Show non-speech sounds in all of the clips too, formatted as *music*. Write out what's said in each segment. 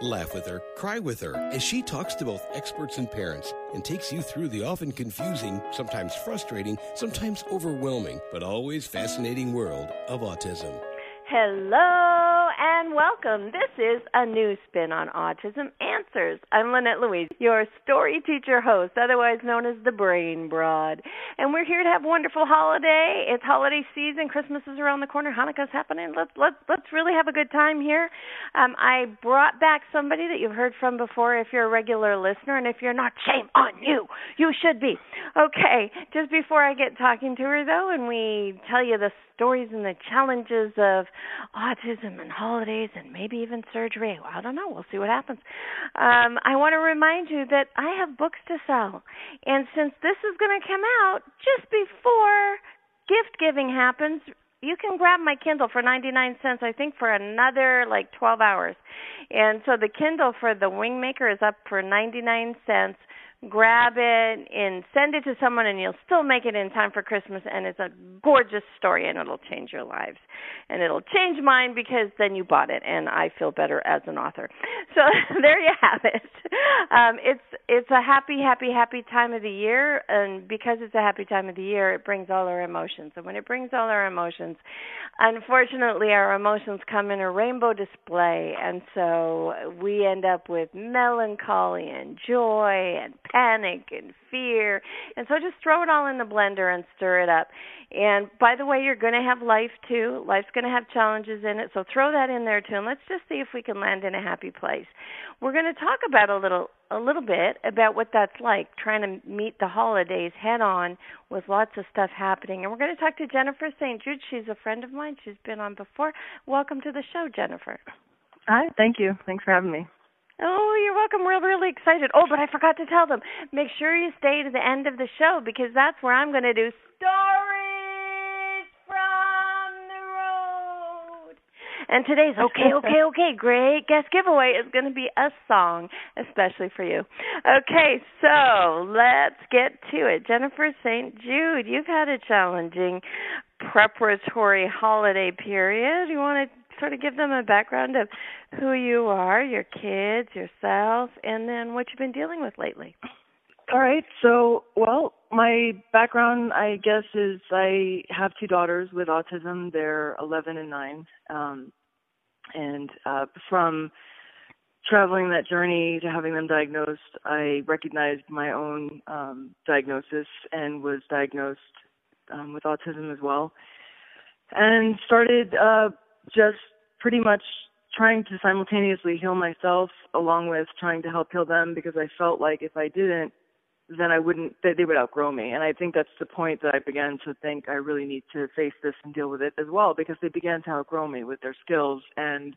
Laugh with her, cry with her, as she talks to both experts and parents and takes you through the often confusing, sometimes frustrating, sometimes overwhelming, but always fascinating world of autism. Hello welcome. This is a new spin on Autism Answers. I'm Lynette Louise, your story teacher host, otherwise known as the Brain Broad. And we're here to have a wonderful holiday. It's holiday season. Christmas is around the corner. Hanukkah's happening. Let's let's let's really have a good time here. Um, I brought back somebody that you've heard from before if you're a regular listener, and if you're not, shame on you. You should be. Okay, just before I get talking to her though, and we tell you the stories and the challenges of autism and holidays and maybe even surgery. I don't know. We'll see what happens. Um, I want to remind you that I have books to sell. And since this is going to come out just before gift giving happens, you can grab my Kindle for 99 cents, I think, for another like 12 hours. And so the Kindle for the Wingmaker is up for 99 cents grab it and send it to someone and you'll still make it in time for Christmas and it's a gorgeous story and it'll change your lives. And it'll change mine because then you bought it and I feel better as an author. So *laughs* there you have it. Um it's it's a happy happy happy time of the year and because it's a happy time of the year it brings all our emotions. And when it brings all our emotions, unfortunately our emotions come in a rainbow display and so we end up with melancholy and joy and panic and fear. And so just throw it all in the blender and stir it up. And by the way, you're going to have life too. Life's going to have challenges in it. So throw that in there too. And let's just see if we can land in a happy place. We're going to talk about a little a little bit about what that's like trying to meet the holidays head on with lots of stuff happening. And we're going to talk to Jennifer St. Jude. She's a friend of mine. She's been on before. Welcome to the show, Jennifer. Hi, thank you. Thanks for having me. Oh, you're welcome. We're really excited. Oh, but I forgot to tell them. Make sure you stay to the end of the show because that's where I'm going to do stories from the road. And today's okay, *laughs* okay, okay, great guest giveaway is going to be a song, especially for you. Okay, so let's get to it. Jennifer St. Jude, you've had a challenging preparatory holiday period. You want to sort of give them a background of who you are, your kids, yourself, and then what you've been dealing with lately. All right. So, well, my background, I guess, is I have two daughters with autism. They're 11 and 9. Um, and uh, from traveling that journey to having them diagnosed, I recognized my own um, diagnosis and was diagnosed um, with autism as well. And started uh, just pretty much trying to simultaneously heal myself along with trying to help heal them because I felt like if I didn't, then I wouldn't, they, they would outgrow me. And I think that's the point that I began to think I really need to face this and deal with it as well because they began to outgrow me with their skills and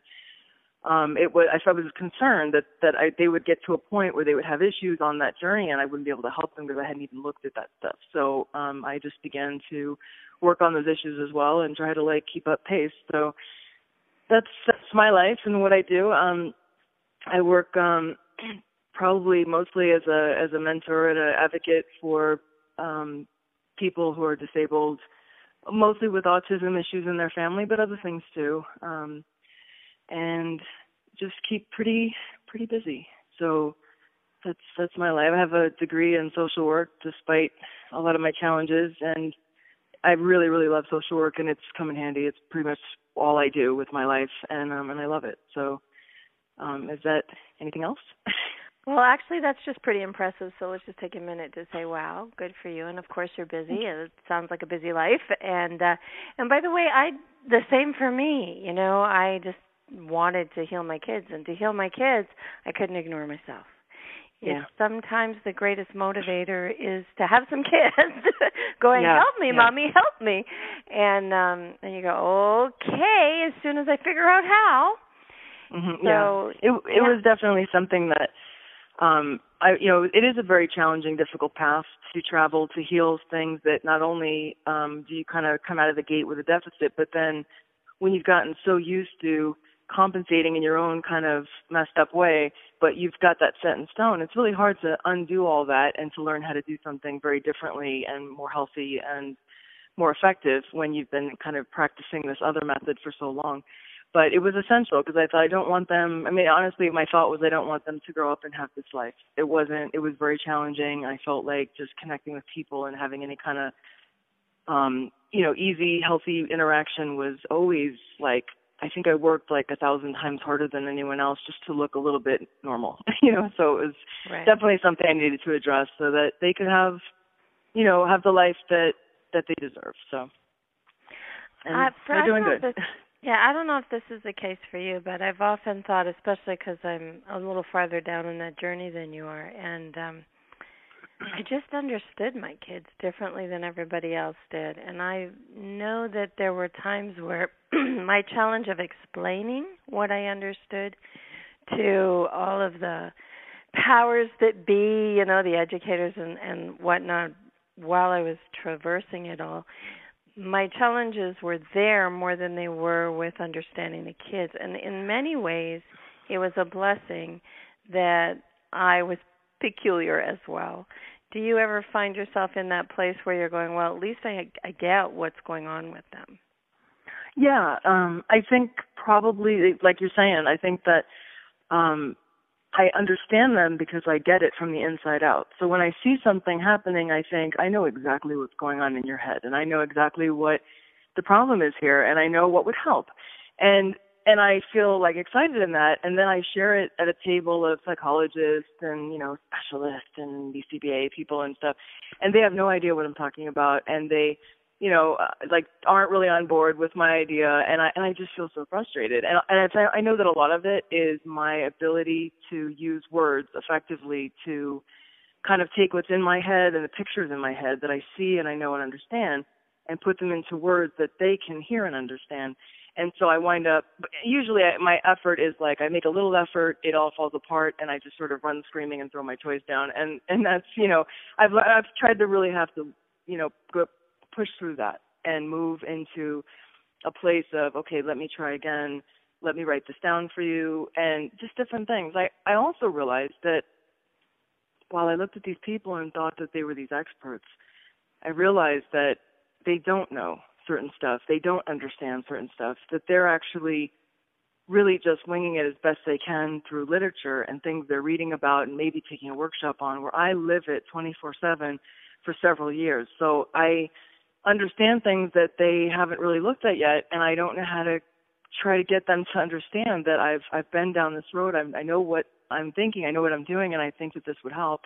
um it was I was concerned that that I they would get to a point where they would have issues on that journey and I wouldn't be able to help them because I hadn't even looked at that stuff. So um I just began to work on those issues as well and try to like keep up pace. So that's that's my life and what I do. Um, I work um, probably mostly as a as a mentor and an advocate for um, people who are disabled, mostly with autism issues in their family, but other things too. Um, and just keep pretty pretty busy. So that's that's my life. I have a degree in social work despite a lot of my challenges and I really, really love social work and it's come in handy. It's pretty much all I do with my life, and um, and I love it. So, um, is that anything else? *laughs* Well, actually, that's just pretty impressive. So let's just take a minute to say, "Wow, good for you!" And of course, you're busy. It sounds like a busy life. And uh, and by the way, I the same for me. You know, I just wanted to heal my kids, and to heal my kids, I couldn't ignore myself. Yeah. Sometimes the greatest motivator is to have some *laughs* kids *laughs* going, yeah, help me, yeah. mommy, help me. And um and you go, okay, as soon as I figure out how. Mm-hmm, So yeah. It it yeah. was definitely something that um, I, you know, it is a very challenging, difficult path to travel to heal things that not only um, do you kind of come out of the gate with a deficit, but then when you've gotten so used to compensating in your own kind of messed up way, but you've got that set in stone, it's really hard to undo all that and to learn how to do something very differently and more healthy and more effective when you've been kind of practicing this other method for so long but it was essential because I thought I don't want them. I mean, honestly, my thought was I don't want them to grow up and have this life. It wasn't. It was very challenging. I felt like just connecting with people and having any kind of, um, you know, easy, healthy interaction was always like. I think I worked like a thousand times harder than anyone else just to look a little bit normal, *laughs* you know. So it was right. definitely something I needed to address so that they could have, you know, have the life that that they deserve. So. And uh, they're doing good. Yeah, I don't know if this is the case for you, but I've often thought, especially because I'm a little farther down in that journey than you are, and um I just understood my kids differently than everybody else did, and I know that there were times where *clears throat* my challenge of explaining what I understood to all of the powers that be, you know, the educators and and whatnot, while I was traversing it all, my challenges were there more than they were with understanding the kids. And in many ways, it was a blessing that I was peculiar as well. Do you ever find yourself in that place where you're going, well, at least I, I get what's going on with them? Yeah, um, I think probably, like you're saying, I think that um, I understand them because I get it from the inside out. So when I see something happening, I think I know exactly what's going on in your head and I know exactly what the problem is here and I know what would help. And and I feel like excited in that and then I share it at a table of psychologists and, you know, specialists and BCBA people and stuff and they have no idea what I'm talking about and they you know, uh, like aren't really on board with my idea, and I and I just feel so frustrated. And and I, I know that a lot of it is my ability to use words effectively to kind of take what's in my head and the pictures in my head that I see and I know and understand, and put them into words that they can hear and understand. And so I wind up. Usually, I, my effort is like I make a little effort, it all falls apart, and I just sort of run screaming and throw my toys down. And and that's you know I've I've tried to really have to you know go push through that and move into a place of okay let me try again let me write this down for you and just different things i i also realized that while i looked at these people and thought that they were these experts i realized that they don't know certain stuff they don't understand certain stuff that they're actually really just winging it as best they can through literature and things they're reading about and maybe taking a workshop on where i live it 24/7 for several years so i understand things that they haven't really looked at yet and I don't know how to try to get them to understand that I've I've been down this road. I'm, I know what I'm thinking. I know what I'm doing, and I think that this would help.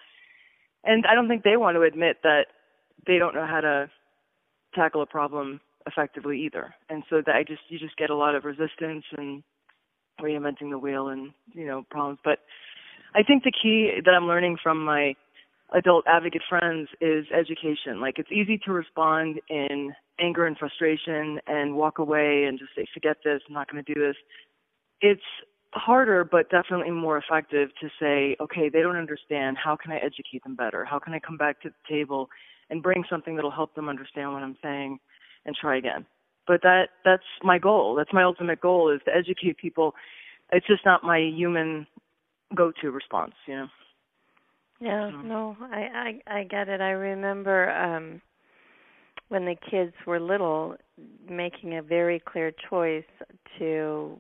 And I don't think they want to admit that they don't know how to tackle a problem effectively either. And so that I just you just get a lot of resistance and reinventing the wheel and you know problems. But I think the key that I'm learning from my adult advocate friends is education. Like it's easy to respond in anger and frustration and walk away and just say, forget this, I'm not going to do this. It's harder, but definitely more effective to say, okay, they don't understand. How can I educate them better? How can I come back to the table and bring something that'll help them understand what I'm saying and try again? But that, that's my goal. That's my ultimate goal is to educate people. It's just not my human go-to response, you know? Yeah, no, I, I I get it. I remember um when the kids were little making a very clear choice to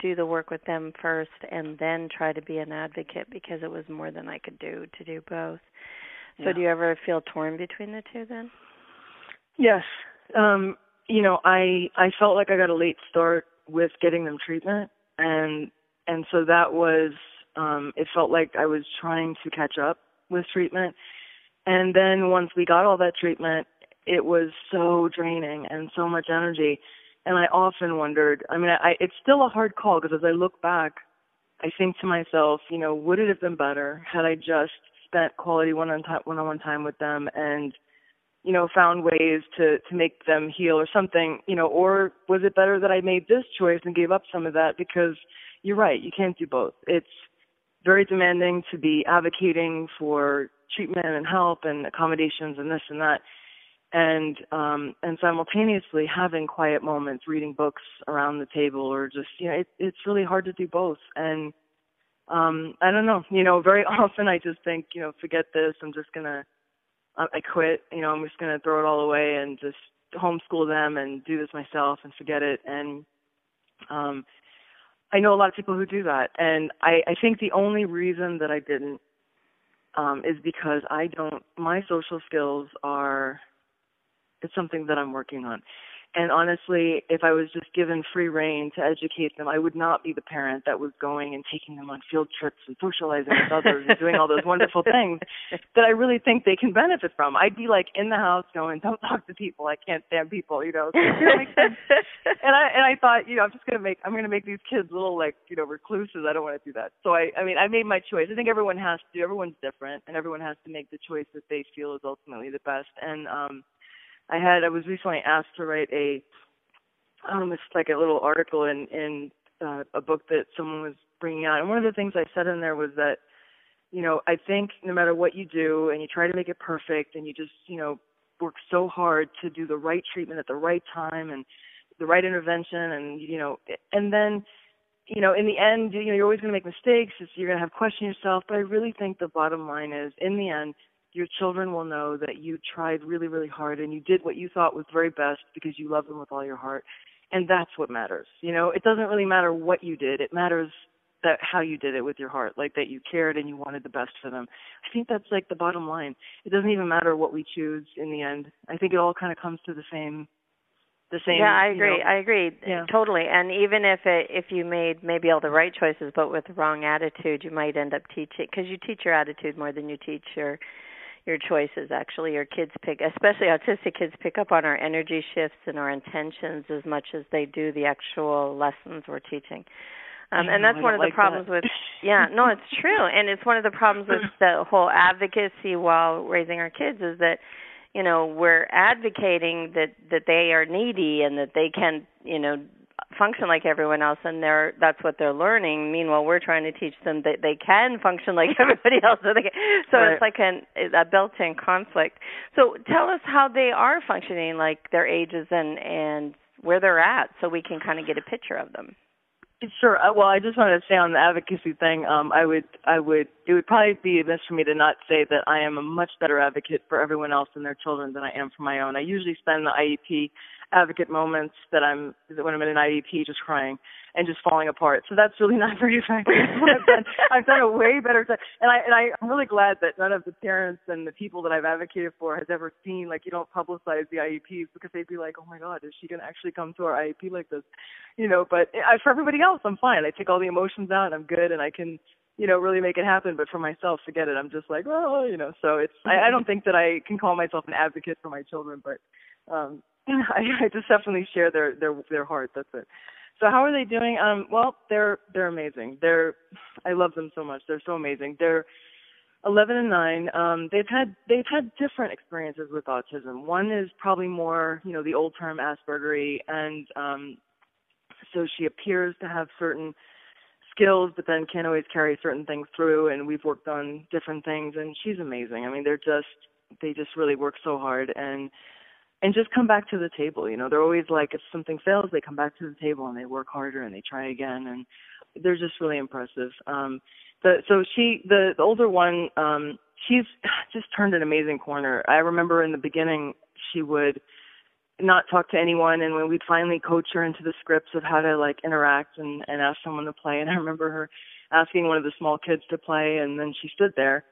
do the work with them first and then try to be an advocate because it was more than I could do to do both. So yeah. do you ever feel torn between the two then? Yes. Um you know, I I felt like I got a late start with getting them treatment and and so that was um, it felt like I was trying to catch up with treatment. And then once we got all that treatment, it was so draining and so much energy. And I often wondered, I mean, I, it's still a hard call because as I look back, I think to myself, you know, would it have been better had I just spent quality one-on one-on-one time with them and, you know, found ways to to make them heal or something, you know, or was it better that I made this choice and gave up some of that? Because you're right, you can't do both. It's very demanding to be advocating for treatment and help and accommodations and this and that. And um and simultaneously having quiet moments reading books around the table or just you know it, it's really hard to do both. And um i don't know you know very *laughs* often i just think you know forget this i'm just going to i quit you know i'm just going to throw it all away and just homeschool them and do this myself and forget it and um I know a lot of people who do that, and I, I think the only reason that I didn't um, is because I don't. My social skills are. It's something that I'm working on. And honestly, if I was just given free reign to educate them, I would not be the parent that was going and taking them on field trips and socializing with others and doing all those wonderful *laughs* things that I really think they can benefit from. I'd be like in the house going, "Don't talk to people. I can't stand people." You know, so it makes sense. *laughs* and I and I thought, you know, I'm just gonna make I'm gonna make these kids little like you know recluses. I don't want to do that. So I I mean I made my choice. I think everyone has to. Everyone's different, and everyone has to make the choice that they feel is ultimately the best. And um I had I was recently asked to write a um it's like a little article in in uh, a book that someone was bringing out, and one of the things I said in there was that you know I think no matter what you do and you try to make it perfect and you just you know work so hard to do the right treatment at the right time and the right intervention and you know and then you know in the end you know you're always going to make mistakes you're going to have question yourself but i really think the bottom line is in the end your children will know that you tried really, really hard and you did what you thought was very best because you love them with all your heart. And that's what matters. You know, it doesn't really matter what you did. It matters that how you did it with your heart, like that you cared and you wanted the best for them. I think that's like the bottom line. It doesn't even matter what we choose in the end. I think it all kind of comes to the same the same yeah i agree you know, i agree yeah. totally and even if it if you made maybe all the right choices but with the wrong attitude you might end up teaching because you teach your attitude more than you teach your your choices actually your kids pick especially autistic kids pick up on our energy shifts and our intentions as much as they do the actual lessons we're teaching um, and that's one of the like problems that. with yeah no it's true and it's one of the problems with the whole advocacy while raising our kids is that you know we're advocating that that they are needy and that they can you know function like everyone else and they're that's what they're learning meanwhile we're trying to teach them that they can function like *laughs* everybody else so, so right. it's like an a built-in conflict so tell us how they are functioning like their ages and and where they're at so we can kind of get a picture of them Sure. Uh, well, I just wanted to say on the advocacy thing, um, I would, I would, it would probably be amiss for me to not say that I am a much better advocate for everyone else and their children than I am for my own. I usually spend the IEP advocate moments that I'm when I'm in an IEP just crying and just falling apart. So that's really *laughs* not very effective. I've, done, a way better job, and I and I, I'm really glad that none of the parents and the people that I've advocated for has ever seen like you don't publicize the IEPs because they'd be like, oh my god, is she gonna actually come to our IEP like this, you know? But I, for everybody else, I'm fine. I take all the emotions out, and I'm good, and I can you know, really make it happen. But for myself, forget it. I'm just like, oh, you know. So it's I, I don't think that I can call myself an advocate for my children, but um *laughs* I, I just definitely share their their their heart. That's it. So how are they doing? Um, well, they're they're amazing. They're I love them so much. They're so amazing. They're 11 and 9. Um, they've had they've had different experiences with autism. One is probably more, you know, the old term Aspergery, and um, so she appears to have certain skills, but then can't always carry certain things through. And we've worked on different things, and she's amazing. I mean, they're just they just really work so hard and and just come back to the table. You know, they're always like, if something fails, they come back to the table and they work harder and they try again, and they're just really impressive. Um, the so she, the, the older one, um, she's *sighs* just turned an amazing corner. I remember in the beginning she would not talk to anyone and when we'd finally coach her into the scripts of how to like interact and and ask someone to play and I remember her asking one of the small kids to play and then she stood there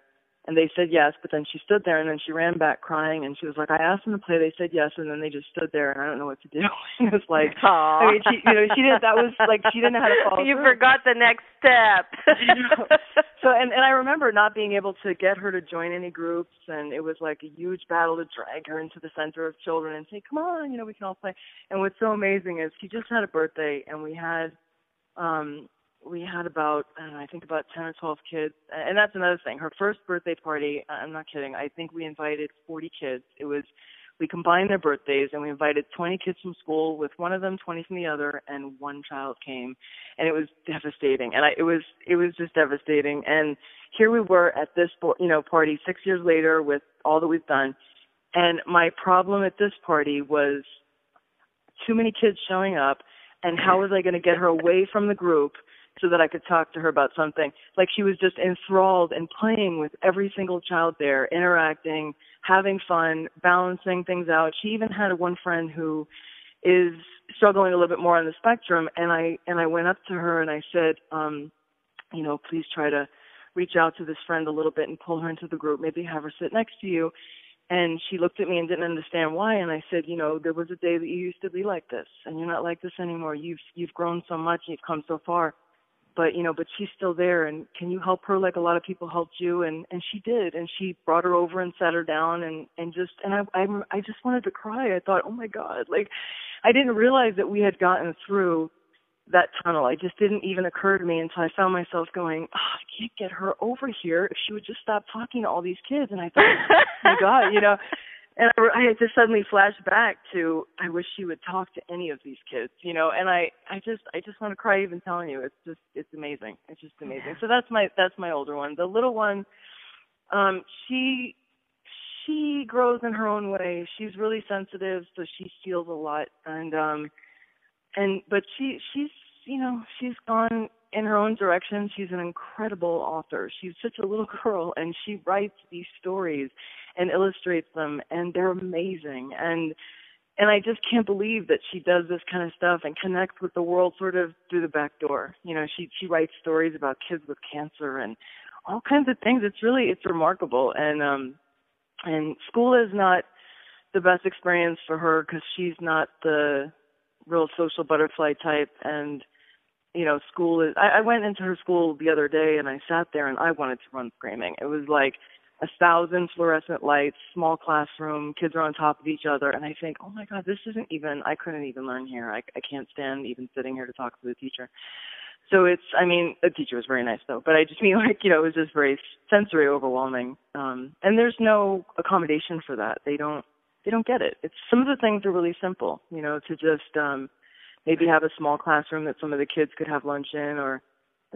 and they said yes, but then she stood there and then she ran back crying and she was like, I asked them to play, they said yes, and then they just stood there and I don't know what to do. *laughs* it was like, Aww. I mean, she, you know, she didn't, that was like, she didn't know how to follow *laughs* You through. forgot the next step. *laughs* so, and, and I remember not being able to get her to join any groups and it was like a huge battle to drag her into the center of children and say, come on, you know, we can all play. And what's so amazing is she just had a birthday and we had, um, we had about I, know, I think about ten or twelve kids, and that's another thing. Her first birthday party, uh, I'm not kidding. I think we invited 40 kids. It was we combined their birthdays and we invited 20 kids from school with one of them 20 from the other and one child came and it was devastating and I it was it was just devastating and here we were at this you know party 6 years later with all that we've done and my problem at this party was too many kids showing up and how was I going to get her away from the group so that I could talk to her about something. Like she was just enthralled and playing with every single child there, interacting, having fun, balancing things out. She even had one friend who is struggling a little bit more on the spectrum and I and I went up to her and I said, um, you know, please try to reach out to this friend a little bit and pull her into the group, maybe have her sit next to you. And she looked at me and didn't understand why and I said, you know, there was a day that you used to be like this and you're not like this anymore. You've you've grown so much and you've come so far but you know but she's still there and can you help her like a lot of people helped you? And and she did and she brought her over and sat her down and and just and i i i just wanted to cry. I thought oh my god like i didn't realize that we had gotten through that tunnel. It just didn't even occur to me until i found myself going oh, i can't get her over here if she would just stop talking to all these kids. And i thought oh my god you know and I, I had to suddenly flash back to I wish she would talk to any of these kids, you know. And I I just I just want to cry even telling you. It's just it's amazing. It's just amazing. So that's my that's my older one. The little one, um, she she grows in her own way. She's really sensitive, so she feels a lot. And um, and but she she's you know she's gone in her own direction. She's an incredible author. She's such a little *laughs* girl, and she writes these stories and illustrates them, and they're amazing. And and I just can't believe that she does this kind of stuff and connects with the world sort of through the back door. You know, she she writes stories about kids with cancer and all kinds of things. It's really it's remarkable. And um and school is not the best experience for her because she's not the real social butterfly type and you know school is I, I went into her school the other day and I sat there and I wanted to run screaming. It was like a thousand fluorescent lights, small classroom, kids are on top of each other, and I think, oh my God, this isn't even. I couldn't even learn here. I I can't stand even sitting here to talk to the teacher. So it's, I mean, the teacher was very nice though, but I just mean *laughs* like, you know, it was just very sensory overwhelming. Um, and there's no accommodation for that. They don't, they don't get it. It's some of the things are really simple, you know, to just um, maybe have a small classroom that some of the kids could have lunch in, or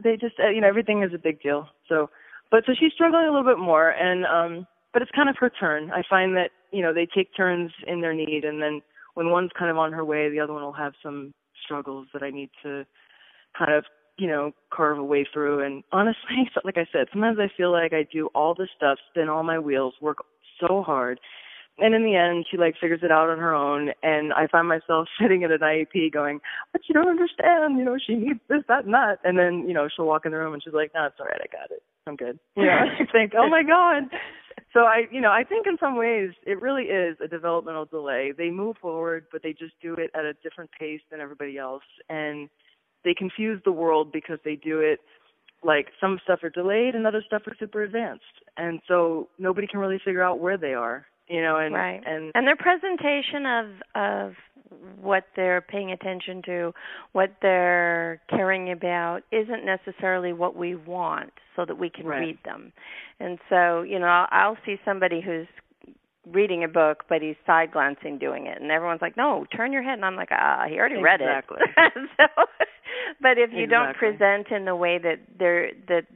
they just, uh, you know, everything is a big deal. So but so she's struggling a little bit more, and um, but it's kind of her turn. I find that you know they take turns in their need, and then when one's kind of on her way, the other one will have some struggles that I need to kind of you know carve a way through. And honestly, *laughs* like I said, sometimes I feel like I do all the stuff, spin all my wheels, work so hard, and in the end she like figures it out on her own and i find myself *laughs* sitting at an iep going but you don't understand you know she needs this that and that and then you know she'll walk in the room and she's like no it's all right i got it i'm good. *laughs* You know i think oh my god. *laughs* So i you know i think in some ways it really is a developmental delay. They move forward but they just do it at a different pace than everybody else. And they confuse the world because they do it like some stuff are delayed and other stuff are super advanced. And so nobody can really figure out where they are you know and right. and and their presentation of of what they're paying attention to what they're caring about isn't necessarily what we want so that we can right. read them and so you know I'll, I'll see somebody who's reading a book but he's side glancing doing it and everyone's like no turn your head and i'm like ah he already exactly. read it *laughs* so but if you exactly. don't present in the way that they're that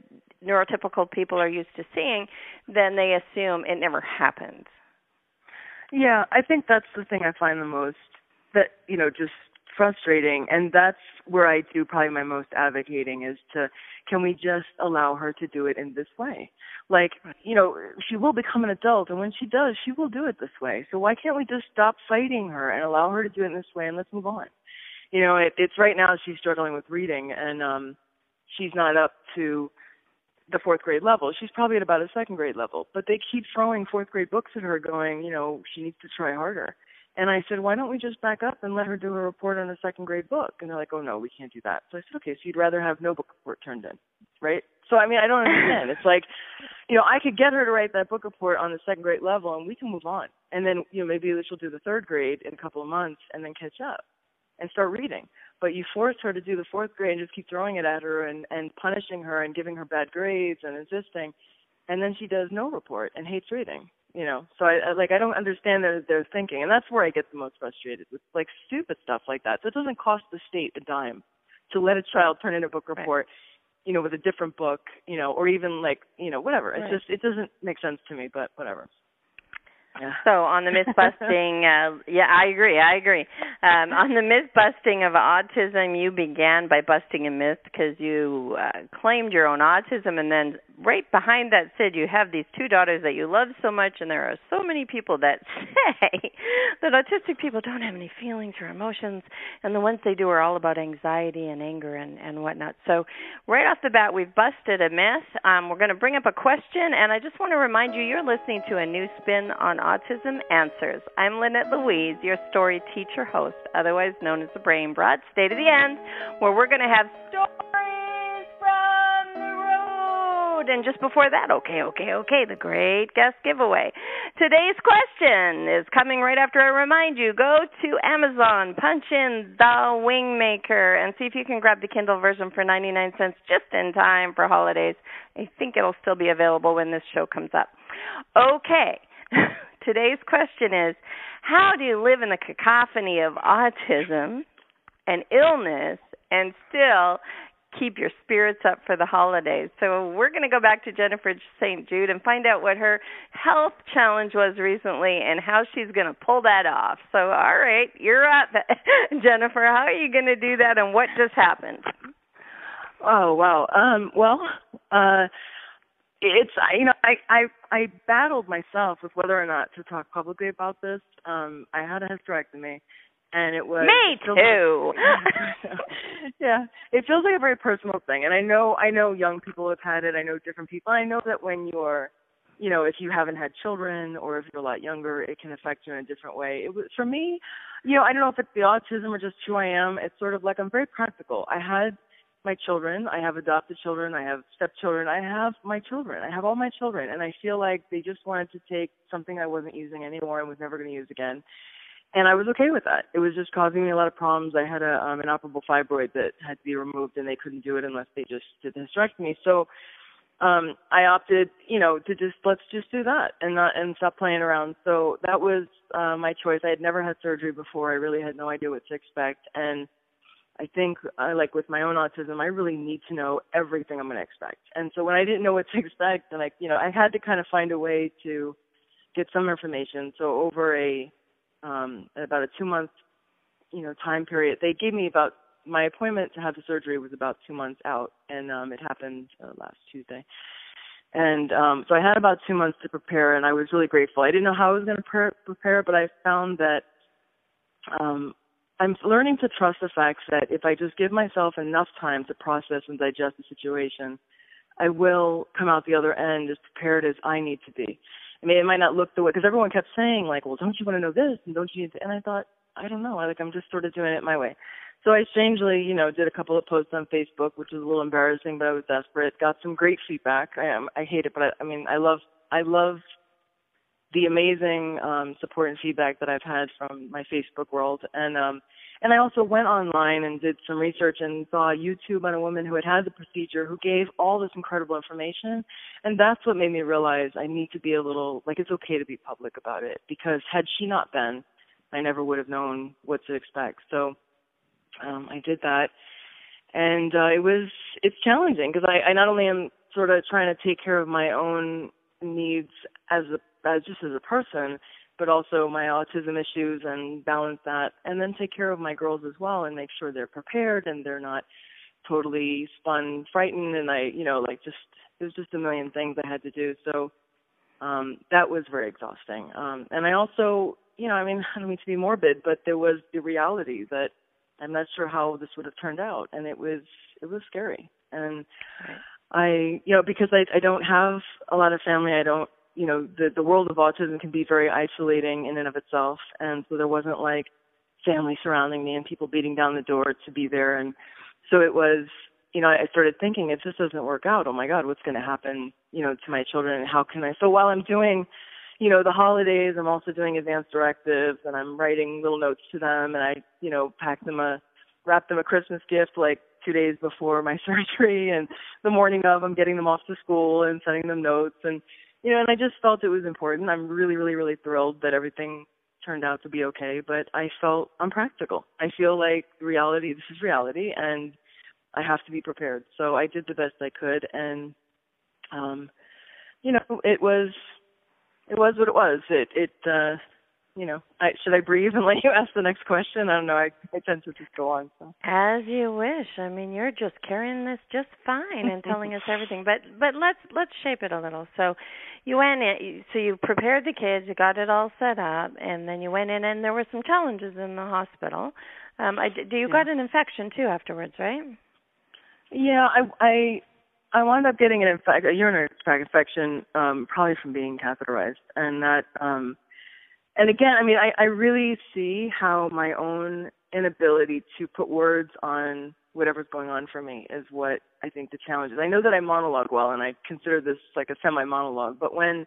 neurotypical people are used to seeing then they assume it never happens yeah, I think that's the thing I find the most that you know just frustrating, and that's where I do probably my most advocating is to can we just allow her to do it in this way? Like you know she will become an adult, and when she does, she will do it this way. So why can't we just stop fighting her and allow her to do it in this way, and let's move on? You know, it, it's right now she's struggling with reading, and um she's not up to the fourth grade level. She's probably at about a second grade level, but they keep throwing fourth grade books at her, going, you know, she needs to try harder. And I said, why don't we just back up and let her do a report on a second grade book? And they're like, oh no, we can't do that. So I said, okay, so you'd rather have no book report turned in, right? So I mean, I don't understand. it's like, you know, I could get her to write that book report on the second grade level, and we can move on. And then, you know, maybe she'll do the third grade in a couple of months, and then catch up and start reading but you force her to do the fourth grade and just keep throwing it at her and and punishing her and giving her bad grades and insisting and then she does no report and hates reading you know. So I, I like I don't understand their their thinking, and that's where I get the most frustrated with like stupid stuff like that. So it doesn't cost the state a dime to let a child turn in a book report. Right. You know, with a different book, you know, or even like, you know, whatever. Right. It's just it doesn't make sense to me, but whatever. Yeah. *laughs* So on the myth busting, uh, yeah, I agree. I agree. Um, on the myth busting of autism, you began by busting a myth because you uh, claimed your own autism, and then right behind that said you have these two daughters that you love so much, and there are so many people that *laughs* say that autistic people don't have any feelings or emotions, and the ones they do are all about anxiety and anger and and whatnot. So right off the bat, we've busted a myth. Um, we're going to bring up a question, and I just want to remind you, you're listening to a new spin on Autism Answers. I'm Lynette Louise, your story teacher host, otherwise known as the Brain Broad. Stay to the end, where we're going to have stories road. And just before that, okay, okay, okay, the great guest giveaway. Today's question is coming right after I remind you go to Amazon, punch in The Wingmaker, and see if you can grab the Kindle version for 99 cents just in time for holidays. I think it'll still be available when this show comes up. Okay. *laughs* Today's question is How do you live in the cacophony of autism and illness and still keep your spirits up for the holidays. So we're going to go back to Jennifer St. Jude and find out what her health challenge was recently and how she's going to pull that off. So all right, you're up, *laughs* Jennifer. How are you going to do that and what just happened? Oh wow. Um well, uh it's you know I I I battled myself with whether or not to talk publicly about this. Um I had a hysterectomy and it was Me too. Like, yeah. It feels like a very personal thing and I know I know young people have had it. I know different people. I know that when you're you know, if you haven't had children or if you're a lot younger, it can affect you in a different way. It was for me, you know, I don't know if it's the autism or just who I am. It's sort of like I'm very practical. I had my children. I have adopted children. I have stepchildren. I have my children. I have all my children. And I feel like they just wanted to take something I wasn't using anymore and was never going to use again. And I was okay with that. It was just causing me a lot of problems. I had a um, an operable fibroid that had to be removed, and they couldn't do it unless they just did the hysterectomy. So um I opted, you know, to just let's just do that and not and stop playing around. So that was uh, my choice. I had never had surgery before. I really had no idea what to expect, and I think, uh, like with my own autism, I really need to know everything I'm going to expect. And so when I didn't know what to *laughs* expect, and like, you know, I had to kind of find a way to get some information. So over a um about a two month, you know, time period, they gave me about my appointment to have the surgery was about two months out, and um it happened uh, last Tuesday. And um so I had about two months to prepare, and I was really grateful. I didn't know how I was going to pre- prepare, but I found that um I'm learning to trust the fact that if I just give myself enough time to process and digest the situation, I will come out the other end as prepared as I need to be. I mean, it might not look the way because everyone kept saying like, "Well, don't you want to know this?" and "Don't you?" Need to? And I thought, I don't know. Like I'm just sort of doing it my way. So I strangely, you know, did a couple of posts on Facebook, which was a little embarrassing, but I was desperate. Got some great feedback. I am. I hate it, but I, I mean, I love. I love the amazing um, support and feedback that I've had from my Facebook world, and um, and I also went online and did some research and saw YouTube on a woman who had had the procedure who gave all this incredible information, and that's what made me realize I need to be a little like it's okay to be public about it because had she not been, I never would have known what to expect. So um, I did that, and uh, it was it's challenging because I, I not only am sort of trying to take care of my own needs as a as just as a person, but also my autism issues and balance that, and then take care of my girls as well and make sure they're prepared and they're not totally spun, frightened, and I, you know, like just it was just a million things I had to do. So um that was very exhausting. Um and I also, you know, I mean, *laughs* I don't mean to be morbid, but there was the reality that I'm not sure how this would have turned out, and it was it was scary. And I, you know, because I I don't have a lot of family, I don't you know the the world of autism can be very isolating in and of itself. And so there wasn't like family surrounding me and people beating down the door to be there. And so it was you know i started thinking if this doesn't work out oh my god what's going to happen you know to my children and how can i so while i'm doing you know the holidays i'm also doing advanced directives and i'm writing little notes to them and i you know pack them a wrap them a christmas gift like two days before my *laughs* surgery and the morning of i'm getting them off to school and sending them notes and you know, and I just felt it was important. I'm really, really, really thrilled that everything turned out to be okay, but I felt unpractical. I feel like reality, this is reality, and I have to be prepared. So I did the best I could, and um, you know, it was, it was what it was. It, it, uh, you know, I, should I breathe and *laughs* let you ask the next question? I don't know. I, I tend to just go on. So. As you wish. I mean, you're just carrying this just fine and telling us *laughs* everything. But but let's let's shape it a little. So, you went in. So you prepared the kids. You got it all set up, and then you went in, and there were some challenges in the hospital. Um, I, do you yeah. got an infection too afterwards, right? Yeah, I I I wound up getting an infec- a urinary tract infection, um, probably from being catheterized, and that um and again, I mean, I, I really see how my own inability to put words on whatever's going on for me is what I think the challenge is. I know that I monologue well, and I consider this like a semi monologue, but when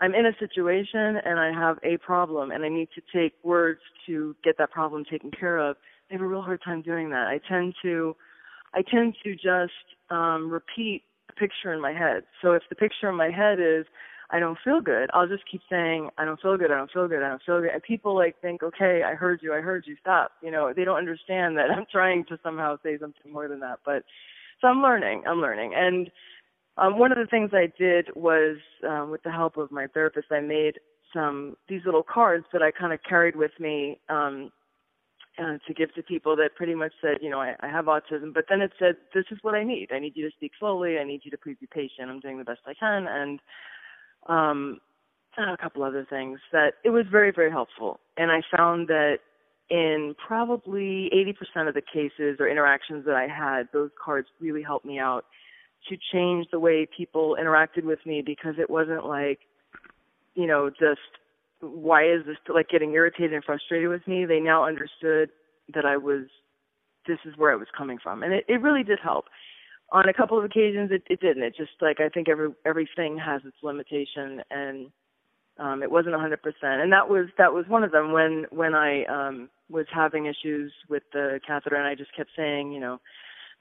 I'm in a situation and I have a problem and I need to take words to get that problem taken care of, I have a real hard time doing that. I tend to, I tend to just um, repeat a picture in my head. So if the picture in my head is I don't feel good, I'll just keep saying, I don't feel good, I don't feel good, I don't feel good. And people like think, okay, I heard you, I heard you, stop. You know, they don't understand that I'm *laughs* trying to somehow say something more than that. But so I'm learning, I'm learning. And um, one of the things I did was, um, with the help of my therapist, I made some these little cards that I kind of carried with me um, uh, to give to people that pretty much said, you know, I, I have autism, but then it said, this is what I need. I need you to speak slowly. I need you to please be patient. I'm doing the best I can, and um, a couple other things that it was very, very helpful. And I found that in probably 80% of the cases or interactions that I had, those cards really helped me out to change the way people interacted with me because it wasn't like, you know, just why is this like getting irritated and frustrated with me? They now understood that I was, this is where I was coming from. And it, it really did help on a couple of occasions it, it didn't. It just like I think every everything has its limitation and um it wasn't a hundred percent. And that was that was one of them when when I um was having issues with the catheter and I just kept saying, you know,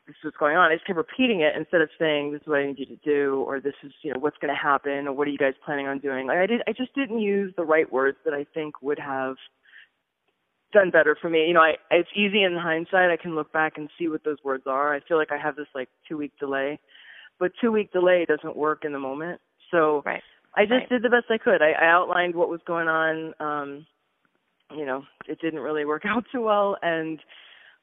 this is what's going on. I just kept repeating it instead of saying this is what I need you to do or this is, you know, what's gonna happen or what are you guys planning on doing. Like I did I just didn't use the right words that I think would have done better for me. You know, I it's easy in hindsight. I can look back and see what those words are. I feel like I have this like two week delay, but two week delay doesn't work in the moment. So right. I just right. did the best I could. I, I outlined what was going on. Um, you know, it didn't really work *laughs* out too well, and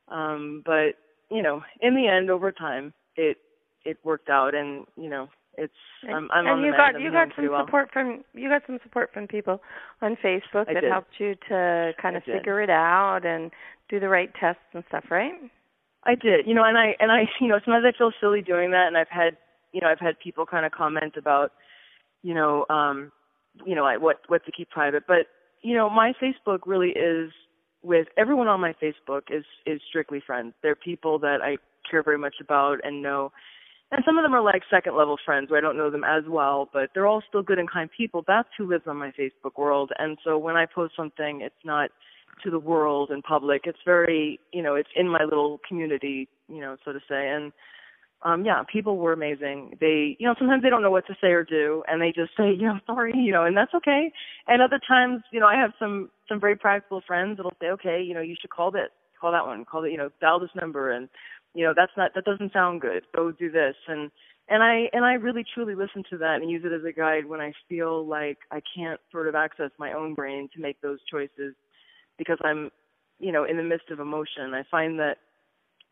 um, but you know, in the end, over time, it it worked out, and you know, it's I'm, I'm and you got you got some well. support from you got some support from people on Facebook I that did. helped you to kind of I did. figure it out and do the right tests and stuff, right? I did, you know, and I and I, you know, sometimes I feel silly doing that, and I've had, you know, I've had people kind of comment about, you know, um, you know, I, what what to keep private, but you know, my Facebook really is with everyone on my Facebook is is strictly friends. They're people that I care very much about and know and some of them are like second level friends where I don't know them as well, but they're all still good and kind people. That's who lives on my Facebook world. And so when I post something, it's not to the world and public. It's very, you know, it's in my little community, you know, so to say. And um yeah, people were amazing. They, you know, sometimes they don't know what to say or do and they just say, you know, sorry, you know, and that's okay. And other times, you know, I have some some very practical friends that'll say, okay, you know, you should call this, call that one, call it, you know, dial this number and you know that's not that doesn't sound good. Go do this. And and i and i really truly listen to that and use it as a guide when i feel like i can't sort of access my own brain to make those choices because i'm you know in the midst of emotion. I find that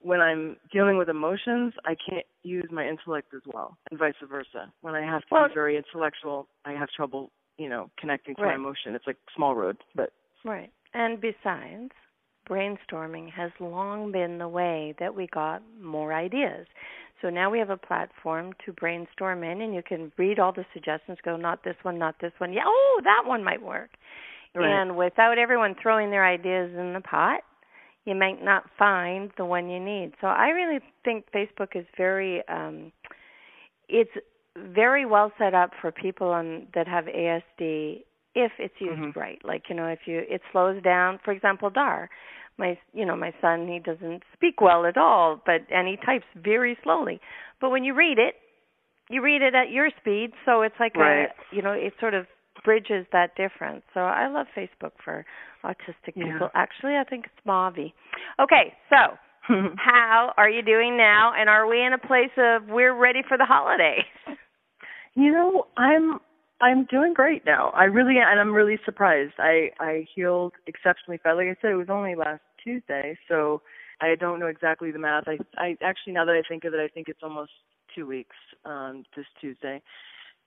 when i'm dealing with emotions i can't use my intellect as well and vice versa. When i have to Well- be very intellectual i have trouble you know connecting to Right. my emotion. It's like small road but Right. And besides, brainstorming has long been the way that we got more ideas. So now we have a platform to brainstorm in, and you can read all the suggestions, go, not this one, not this one. Yeah, oh, that one might work. Right. And without everyone throwing their ideas in the pot, you might not find the one you need. So I really think Facebook is very um it's very well set up for people on that have ASD if it's used Mhm. right. Like, you know, if you it slows down, for example, DAR. My you know, my son he doesn't speak well at all, but and he types very slowly. But when you read it, you read it at your speed, so it's like right. a you know it sort of bridges that difference. So I love Facebook for autistic yeah. people. Actually, I think it's Mavi. Okay, so *laughs* how are you doing now? And are we in a place of we're ready for the holidays? You know, I'm I'm doing great now. I really and I'm really surprised. I I healed exceptionally fast. Like I said, it was only last Tuesday, so I don't know exactly the math. I I actually now that I think of it, I think it's almost two weeks um this Tuesday.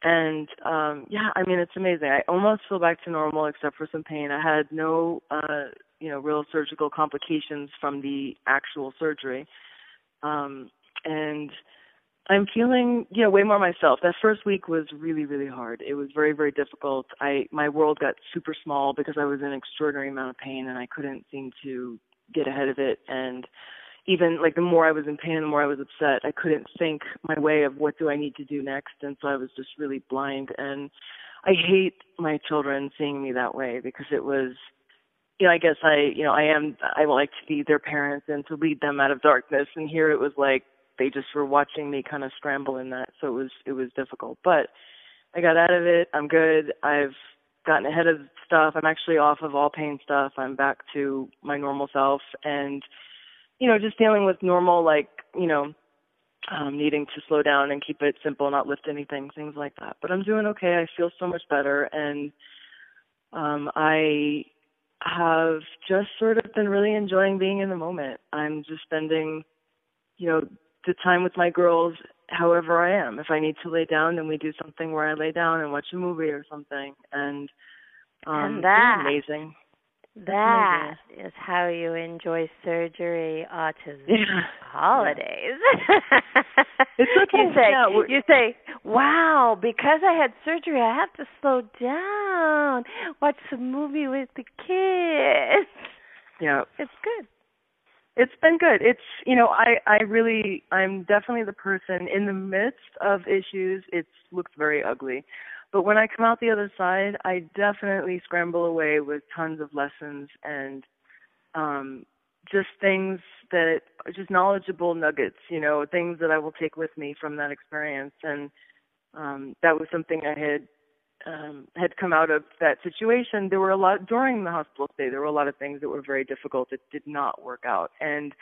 And um yeah, I mean it's amazing. I almost feel back to normal except for some pain. I had no uh you know, real surgical complications from the actual surgery. Um and I'm feeling, know, way more myself. That first week was really, really hard. It was very, very difficult. I my world got super small because I was in extraordinary amount of pain and I couldn't seem to get ahead of it and even like the more I was in pain, the more I was upset. I couldn't think my way of what do I need to do next, and so I was just really blind. And I hate my children seeing me that way because it was, you know, I guess I, you know, I am. I like to be their parents and to lead them out of darkness. And here it was like they just were watching me kind of scramble in that, so it was it was difficult. But I got out of it. I'm good. I've gotten ahead of stuff. I'm actually off of all pain stuff. I'm back to my normal self and you know, just dealing with normal like, you know, um needing to slow down and keep it simple, not lift anything, things like that. But I'm doing okay. I feel so much better and um I have just sort of been really enjoying being in the moment. I'm just spending, you know, the time with my girls however I am. If I need to lay down, then we do something where I lay down and watch a movie or something. And um, and that it's amazing. That is how you enjoy surgery, autism, Yeah. holidays. *laughs* It's okay. You say, Yeah, you say, "Wow, because I had surgery, I have to slow down, watch some movie with the kids." Yeah. It's good. It's been good. It's you know, I I really I'm definitely the person in the midst of issues. It looks very ugly, but when I come out the other side, I definitely scramble away with tons of lessons and um just things that just knowledgeable nuggets, you know, things that I will take with me from that experience and um that was something I had um had come out of that situation there were a lot during the hospital stay there were a lot of things that were very difficult that did not work out and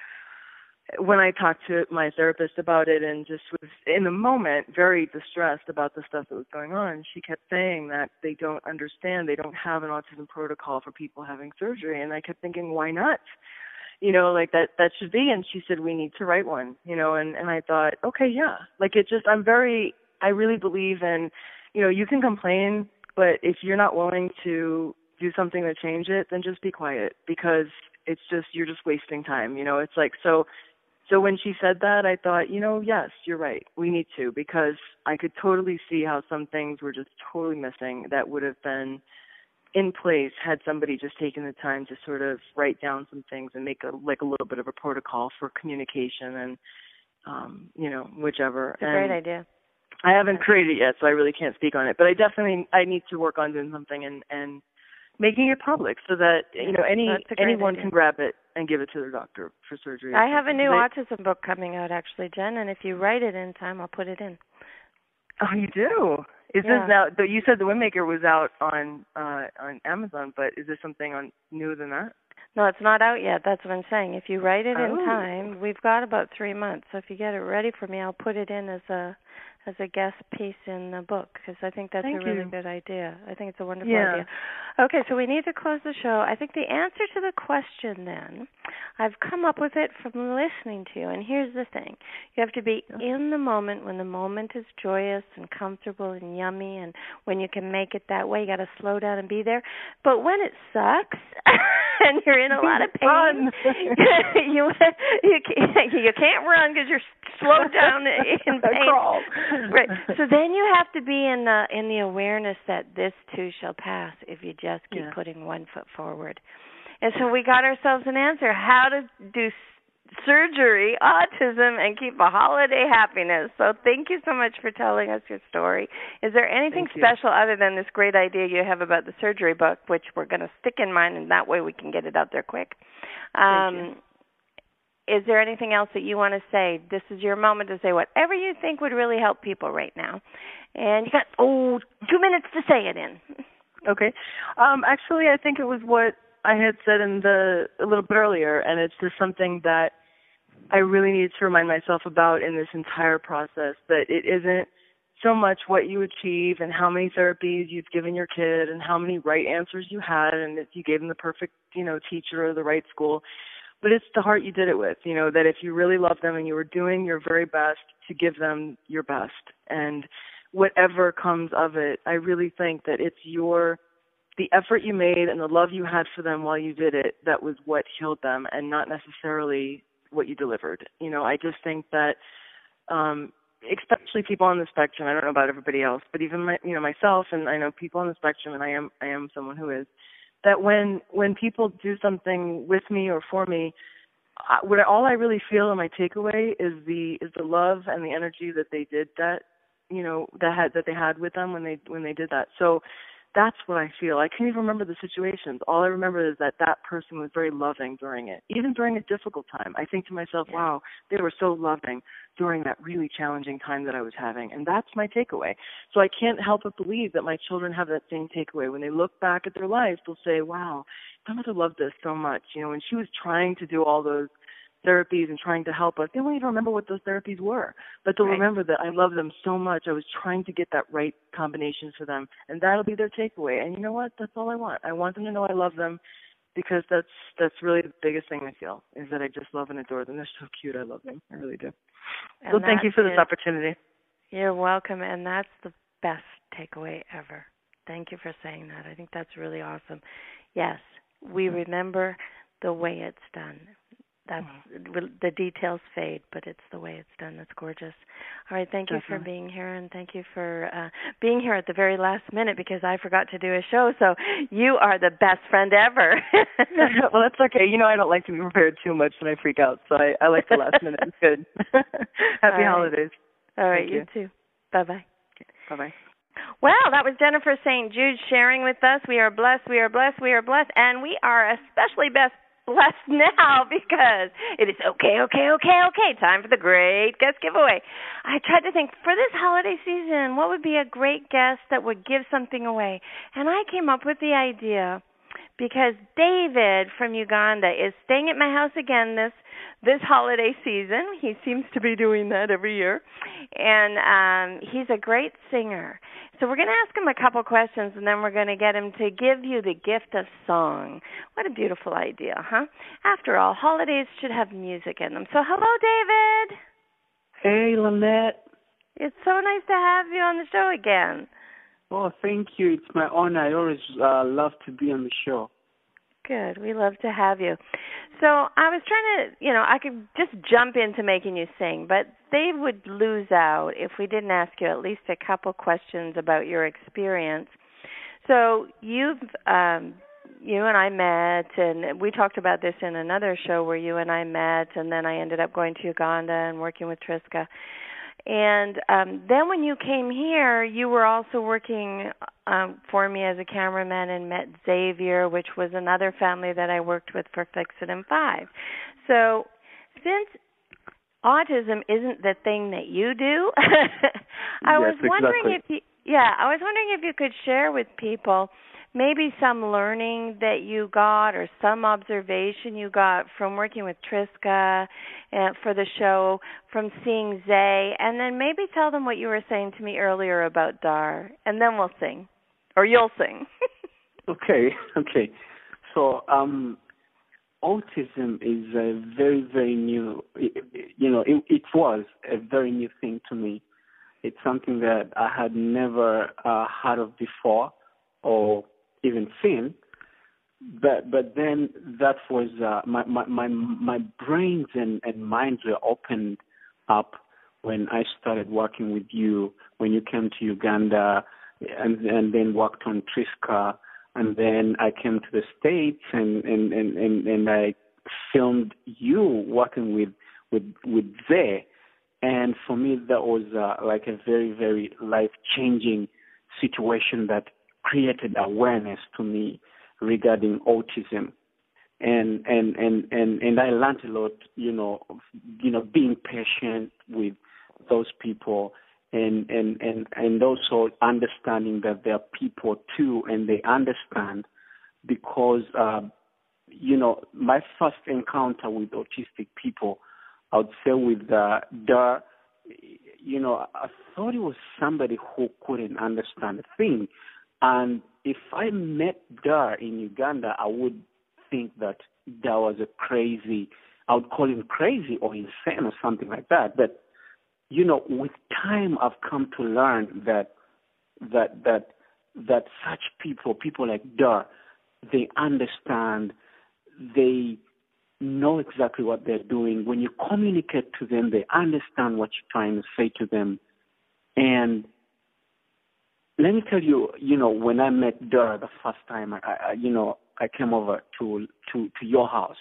when I talked to my therapist about it and just was in the moment very distressed about the stuff that was going on, she kept saying that they don't understand, they don't have an autism protocol for people having surgery and I kept thinking, why not? You know, like that that should be and she said we need to write one, you know, and and I thought, okay, yeah. Like it just I'm very I really believe in, you know, you can complain, but if you're not willing to do something to change it, then just be quiet because it's just you're just wasting time, you know. It's like so so when she said that, I thought, you know, yes, you're right. We need to because I could totally see how some things were just totally missing that would have been in place had somebody just taken the time to sort of write down some things and make a like a little bit of a protocol for communication and um, you know, whichever. It's a and great idea. I haven't created it yet, so I really can't speak on it. But I definitely I need to work on doing something and and making it public so that you know any That's a great anyone idea. can grab it and give it to their doctor for surgery. I have a new autism book coming out actually, Jen, and if you write it in time, I'll put it in. Oh, you do. Is Yeah. this now? The, you said the Windmaker was out on uh on Amazon, but is this something on newer than that? No, it's not out yet. That's what I'm saying. If you write it in Oh. time, we've got about three months. So if you get it ready for me, I'll put it in as a as a guest piece in the book because I think that's Thank a really you. good idea. I think it's a wonderful Yeah. idea. Okay, so we need to close the show. I think the answer to the question then, I've come up with it from listening to you. And here's the thing: you have to be in the moment when the moment is joyous and comfortable and yummy, and when you can make it that way. You got to slow down and be there. But when it sucks *laughs* and you're in a lot of *laughs* pain, you *laughs* you you can't run because you're slowed down in pain. Right. *laughs* So then you have to be in the in the awareness that this too shall pass if you just keep Yeah. putting one foot forward. And so we got ourselves an answer: how to do surgery, autism, and keep a holiday happiness. So thank you so much for telling us your story. Is there anything special other than this great idea you have about the surgery book, which we're going to stick in mind, and that way we can get it out there quick? Um. Is there anything else that you want to say? This is your moment to say whatever you think would really help people right now. And you got oh two minutes to say it in. *laughs* Okay. Um, actually, I think it was what I had said in the a little bit earlier, and it's just something that I really need to remind myself about in this entire process. That it isn't so much what you achieve and how many therapies you've given your kid and how many right answers you had and if you gave them the perfect you know teacher or the right school but it's the heart you did it with you know that if you really love them and you were doing your very best to give them your best and whatever comes of it i really think that it's your the effort you made and the love you had for them while you did it that was what healed them and not necessarily what you delivered you know i just think that um especially people on the spectrum. I don't know about everybody else, but even my, you know, myself, and I know people on the spectrum, and I am, I am someone who is. That when when people do something with me or for me, I, what all I really feel in my takeaway is the is the love and the energy that they did that, you know, that had that they had with them when they when they did that. So that's what I feel. I can't even remember the situations. All I remember is that that person was very loving during it, even during a difficult time. I think to myself, yeah. wow, they were so loving during that really challenging time that I was having. And that's my takeaway. So I can't help but believe that my children have that same takeaway. When they look back at their lives, they'll say, wow, my mother loved us so much. You know, when she was trying to do all those therapies and trying to help us. They won't even remember what those therapies were, but they'll right. remember that I love them so much. I was trying to get that right combination for them, and that'll be their takeaway. And you know what? That's all I want. I want them to know I love them because that's that's really the biggest thing I feel is that I just love and adore them. They're so cute. I love them. I really do. And so thank you for this is, opportunity. You're welcome, and that's the best takeaway ever. Thank you for saying that. I think that's really awesome. Yes, we mm-hmm. remember the way it's done that's the details fade, but it's the way it's done that's gorgeous. All right, thank you for being here, and thank you for uh, being here at the very last minute because I forgot to do a show. So you are the best friend ever. *laughs* well, that's okay. You know, I don't like to be prepared too much, and I freak out. So I, I like the last minute. It's good. *laughs* Happy right. holidays. All right, you, you. too. Bye bye. Bye bye. Well, that was Jennifer St. Jude sharing with us. We are blessed, we are blessed, we are blessed, and we are especially best blessed now *laughs* because it is okay, okay, okay, okay. Time for the great guest giveaway. I tried to think for this holiday season, what would be a great guest that would give something away? And I came up with the idea because David from Uganda is staying at my house again this this holiday season. He seems to be doing that every year. And um he's a great singer. So we're going to ask him a couple questions and then we're going to get him to give you the gift of song. What a beautiful idea, huh? After all, holidays should have music in them. So hello David. Hey Lynette. It's so nice to have you on the show again. Oh, thank you. It's my honor. I always uh, love to be on the show. Good. We love to have you. So I was trying to, you know, I could just jump into making you sing, but they would lose out if we didn't ask you at least a couple questions about your experience. So you've, um, you and I met, and we talked about this in another show where you and I met, and then I ended up going to Uganda and working with Triska. And um, then when you came here, you were also working um, for me as a cameraman and met Xavier, which was another family that I worked with for Fix It in Five. So since autism isn't the thing that you do, *laughs* I Yes, was wondering exactly. if you, yeah, I was wondering if you could share with people maybe some learning that you got or some observation you got from working with Triska uh, for the show, from seeing Zay, and then maybe tell them what you were saying to me earlier about Dar, and then we'll sing, or you'll sing. *laughs* Okay, okay. So, um, autism is a very, very new. You know, it, it was a very new thing to me. It's something that I had never uh, heard of before, or even seen. But but then that was uh, my my my my brains and and minds were opened up when I started working with you when you came to Uganda and and then worked on Triska and then I came to the States and and and and, and I filmed you working with with with Zay and for me that was uh, like a very very life changing situation that created awareness to me regarding autism and and and and and I learned a lot. You know, you know, being patient with those people, and and and and also understanding that they're people too, and they understand because uh, you know my first encounter with autistic people, I would say with uh, the you know I thought it was somebody who couldn't understand a thing, and if I met Dar in Uganda, I would think that Dar was a crazy, I would call him crazy or insane or something like that. But you know, with time, I've come to learn that that that that such people, people like Dar, they understand, they know exactly what they're doing. When you communicate to them, they understand what you're trying to say to them, and let me tell you, you know, when I met Dora the first time, I, I you know, I came over to to to your house.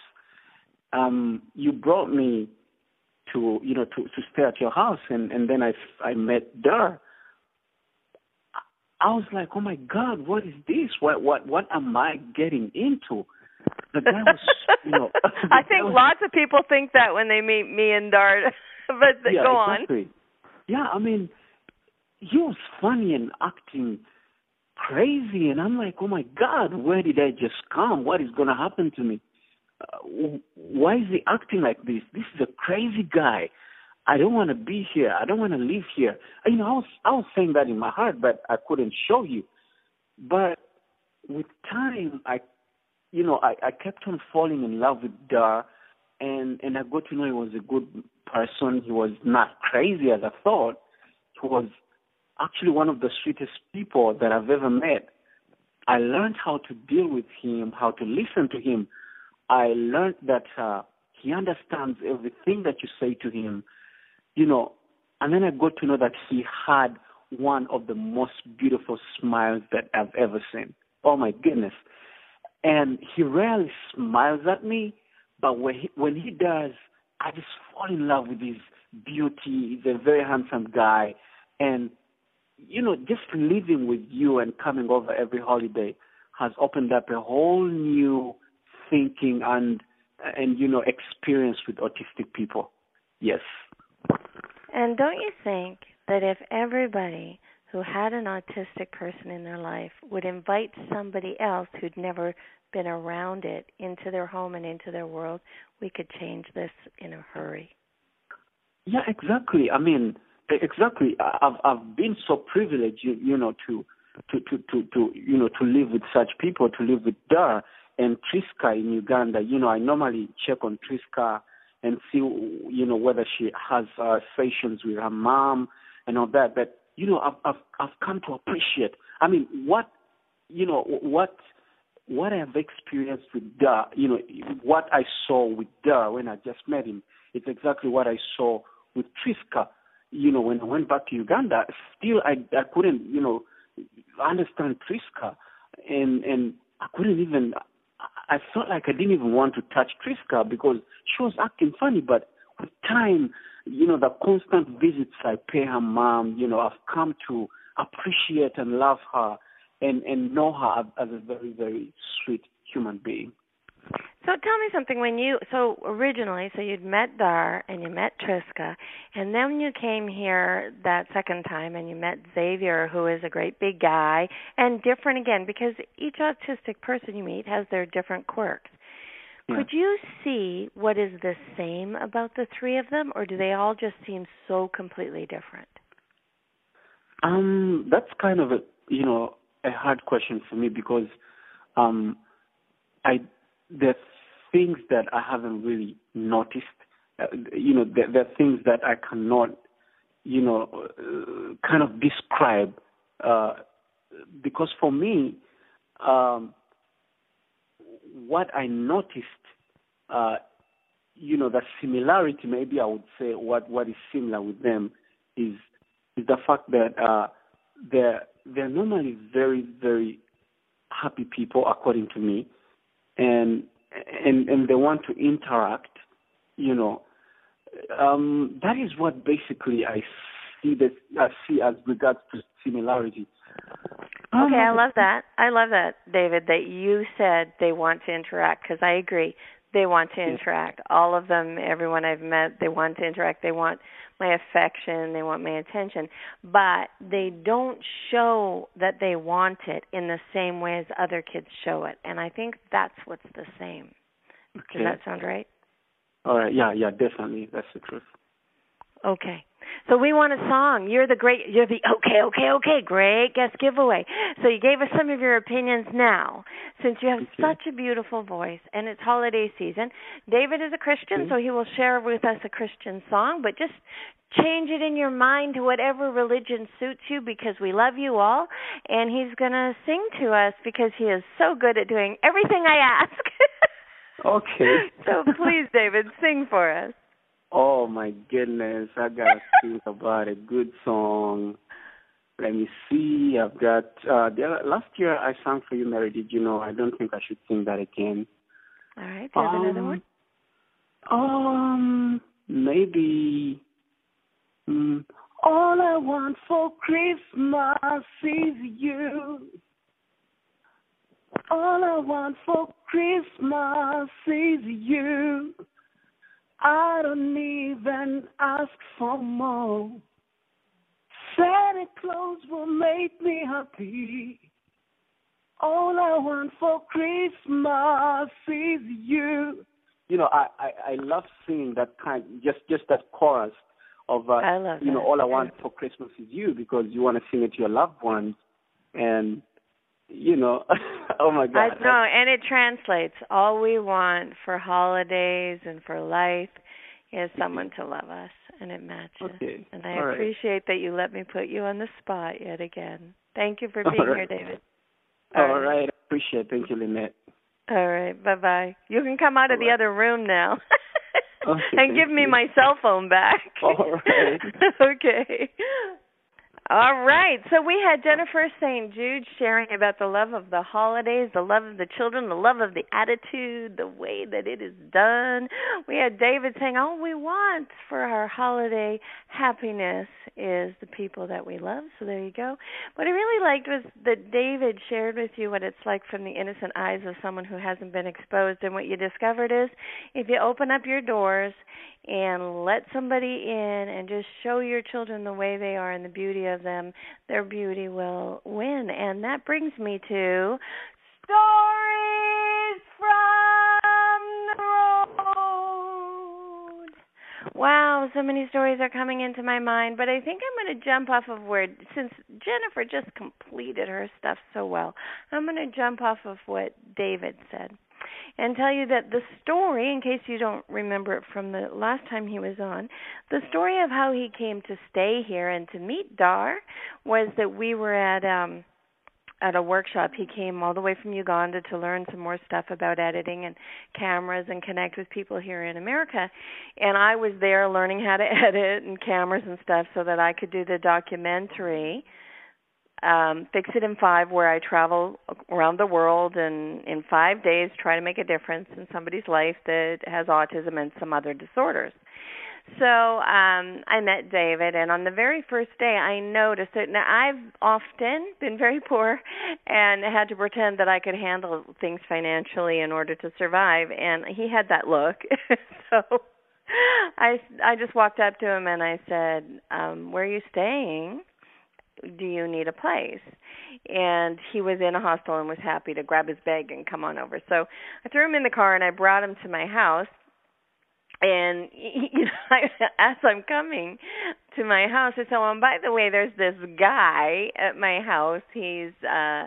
Um, you brought me to you know to to stay at your house, and and then I I met Dora. I was like, oh my God, what is this? What what what am I getting into? The guy was, you know. *laughs* I think was, lots of people think that when they meet me and Dar. *laughs* but yeah, go exactly. on. Yeah, I mean, he was funny and acting crazy, and I'm like, oh my God, where did I just come? What is going to happen to me? Uh, why is he acting like this? This is a crazy guy. I don't want to be here. I don't want to live here. You know, I was I was saying that in my heart, but I couldn't show you. But with time, I, you know, I, I kept on falling in love with Dar, and and I got to know he was a good person. He was not crazy as I thought. He was actually one of the sweetest people that I've ever met. I learned how to deal with him, how to listen to him. I learned that uh, he understands everything that you say to him, you know. And then I got to know that he had one of the most beautiful smiles that I've ever seen. Oh my goodness! And he rarely smiles at me, but when he, when he does, I just fall in love with his beauty. He's a very handsome guy, and you know, just living with you and coming over every holiday has opened up a whole new thinking and and you know experience with autistic people. Yes. And don't you think that if everybody who had an autistic person in their life would invite somebody else who'd never been around it into their home and into their world, we could change this in a hurry. Yeah, exactly. I mean, Exactly. I've I've been so privileged, you, you know, to, to to to to you know to live with such people, to live with Dar and Triska in Uganda. You know, I normally check on Triska and see, you know, whether she has uh, sessions with her mom and all that. But you know, I've I've I've come to appreciate. I mean, what you know, what what I've experienced with Dar, you know, what I saw with Dar when I just met him, it's exactly what I saw with Triska you know, when I went back to Uganda, still I I couldn't, you know, understand Triska, and and I couldn't even. I felt like I didn't even want to touch Triska because she was acting funny. But with time, you know, the constant visits I pay her mom, you know, I've come to appreciate and love her and and know her as a very very sweet human being. So tell me something. When you so originally, so you'd met Dar and you met Triska, and then you came here that second time and you met Xavier, who is a great big guy and different again because each autistic person you meet has their different quirks. Yeah. Could you see what is the same about the three of them, or do they all just seem so completely different? Um, that's kind of a you know a hard question for me because um, I there's things that I haven't really noticed. Uh, you know, there, there, are things that I cannot, you know, uh, kind of describe. Uh, because for me, um, what I noticed, uh, you know, the similarity, maybe I would say what, what is similar with them is, is the fact that uh, they're, they're normally very, very happy people, according to me and and and they want to interact, you know, um, that is what basically I see that I see as regards to similarity. Um, okay, I love that. I love that, David, that you said they want to interact because I agree. They want to interact. All of them, everyone I've met, they want to interact. They want my affection, they want my attention, but they don't show that they want it in the same way as other kids show it. And I think that's what's the same. Okay. Does that sound right? All right. Yeah. Yeah. Definitely. That's the truth. Okay. So we want a song. You're the great. You're the okay, okay, okay. Great guest giveaway. So you gave us some of your opinions now, since you have such a beautiful voice and it's holiday season. David is a Christian, so he will share with us a Christian song, but just change it in your mind to whatever religion suits you because we love you all and he's going to sing to us because he is so good at doing everything I ask. *laughs* Okay. so please David, sing for us. Oh my goodness, I gotta *laughs* think about a good song. Let me see. I've got uh the last year I sang for you, Mary. Did you know? I don't think I should sing that again. All right, do you have another Um, one? Um, maybe. Mm, all I want for Christmas is you. All I want for Christmas is you. I don't even ask for more. Santa Claus will make me happy. All I want for Christmas is you. You know, I, I, I love seeing that kind, just just that chorus of, uh, I love you know, all I want for Christmas is you because you want to sing it to your loved ones, and you know, *laughs* oh my I God, know, and it translates. All we want for holidays and for life is someone to love us, and it matches. Okay, And I all right. appreciate that you let me put you on the spot yet again. Thank you for *laughs* being right. here, David. all right, I appreciate. it. Thank you, Lynette. All right. Bye bye. You can come out of All the other room now. *laughs* Okay, and give me you. my cell phone back. All right. okay. All right. So we had Jennifer St. Jude sharing about the love of the holidays, the love of the children, the love of the attitude, the way that it is done. We had David saying all we want for our holiday happiness is the people that we love. So there you go. What I really liked was that David shared with you what it's like from the innocent eyes of someone who hasn't been exposed. And what you discovered is if you open up your doors and let somebody in and just show your children the way they are and the beauty of them, their beauty will win. And that brings me to stories from the road. Wow, so many stories are coming into my mind, but I think I'm going to jump off of where, since Jennifer just completed her stuff so well, I'm going to jump off of what David said and tell you that the story, in case you don't remember it from the last time he was on, the story of how he came to stay here and to meet Dar was that we were at um at a workshop. He came all the way from Uganda to learn some more stuff about editing and cameras and connect with people here in America. And I was there learning how to *laughs* edit and cameras and stuff so that I could do the documentary um Fix It in 5 where I travel around the world and in 5 days try to make a difference in somebody's life that has autism and some other disorders. So um I met David and on the very first day I noticed that now I've often been very poor and had to pretend that I could handle things financially in order to survive and he had that look. *laughs* so I I just walked up to him and I said, um, "Where are you staying? Do you need a place?" And he was in a hostel and was happy to grab his bag and come on over. So I threw him in the car and I brought him to my house and *laughs* you know I, as i'm coming to my house i said oh and by the way there's this guy at my house he's uh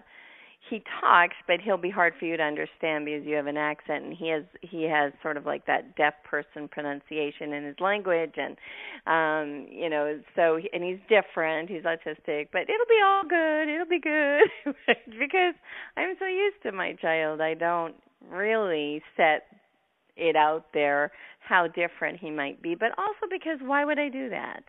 he talks but he'll be hard for you to understand because you have an accent and he has he has sort of like that deaf person pronunciation in his language and um you know so and he's different he's autistic but it'll be all good it'll be good *laughs* because i'm so used to my child i don't really set it out there how different he might be, but also because why would I do that?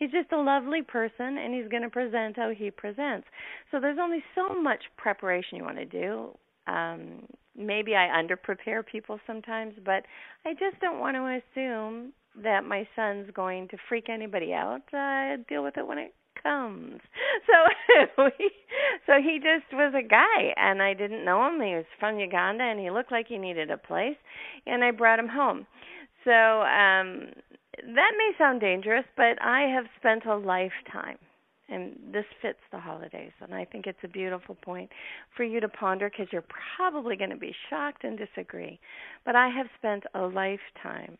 He's just a lovely person and he's going to present how he presents. So there's only so much preparation you want to do. Um maybe I underprepare people sometimes, but I just don't want to assume that my son's going to freak anybody out. Uh deal with it when it comes. *laughs* So *laughs* so he just was a guy, and I didn't know him. He was from Uganda, and he looked like he needed a place, and I brought him home. So um that may sound dangerous, but I have spent a lifetime and this fits the holidays and i think it's a beautiful point for you to ponder because you're probably going to be shocked and disagree but i have spent a lifetime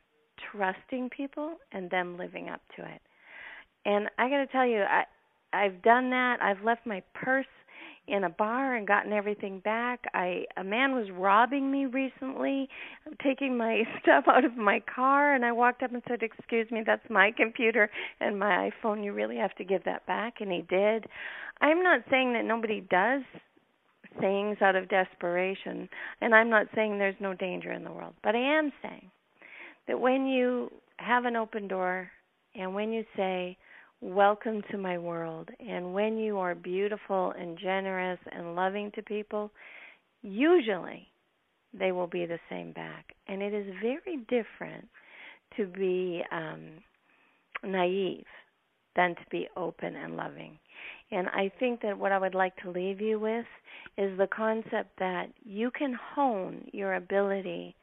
trusting people and them living up to it. And i got to tell you i i've done that. I've left my purse in a bar and gotten everything back. I a man was robbing me recently, taking my *laughs* stuff out of my car and I walked up and said, "Excuse me, that's my computer and my iPhone. You really have to give that back." And he did. I'm not saying that nobody does things out of desperation, and I'm not saying there's no danger in the world, but I am saying that when you have an open door and when you say, welcome to my world. And when you are beautiful and generous and loving to people, usually they will be the same back. And it is very different to be um, naive than to be open and loving. And I think that what I would like to leave you with is the concept that you can hone your ability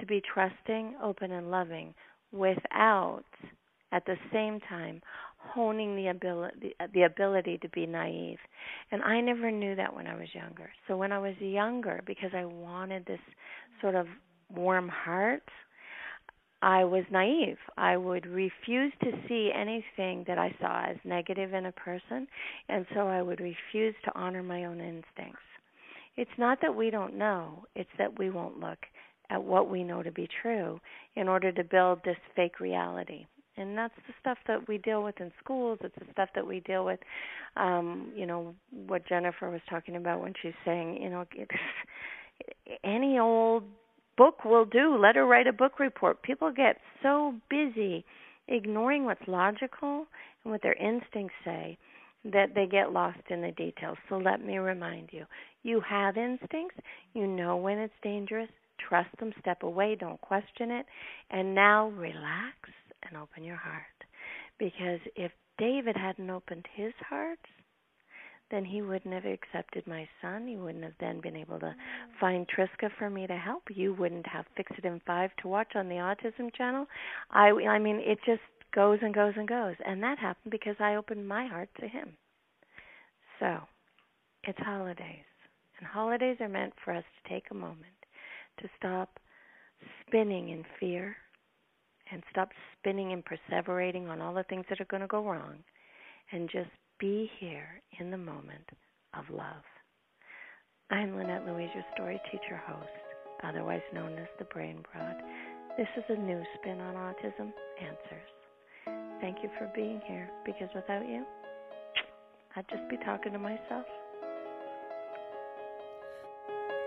to be trusting, open, and loving without, at the same time, honing the ability the ability to be naive. And i never knew that when i was younger. So when i was younger because i wanted this sort of warm heart i was naive. I would refuse to see anything that i saw as negative in a person and so i would refuse to honor my own instincts. It's not that we don't know it's that we won't look at what we know to be true in order to build this fake reality and that's the stuff that we deal with in schools. It's the stuff that we deal with um you know what jennifer was talking about when she's saying you know *laughs* any old book will do. Let her write a book report. People get so busy ignoring what's logical and what their instincts say that they get lost in the details. So let me remind you you have instincts. You know when it's dangerous. Trust them. Step away. Don't question it. And now relax and open your heart. Because if David hadn't opened his heart, then he wouldn't have accepted my son. He wouldn't have then been able to mm. find Triska for me to help. You wouldn't have Fix It in Five to watch on the Autism Channel. I, I mean, it just goes and goes and goes, and that happened because I opened my heart to him. So, it's holidays, and holidays are meant for us to take a moment to stop spinning in fear and stop spinning and perseverating on all the things that are going to go wrong and just be here in the moment of love. I'm Lynette Louise, your story teacher host, otherwise known as the Brain Broad. This is a new spin on Autism Answers. Thank you for being here because without you, I'd just be talking to myself.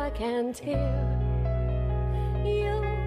I can't hear you.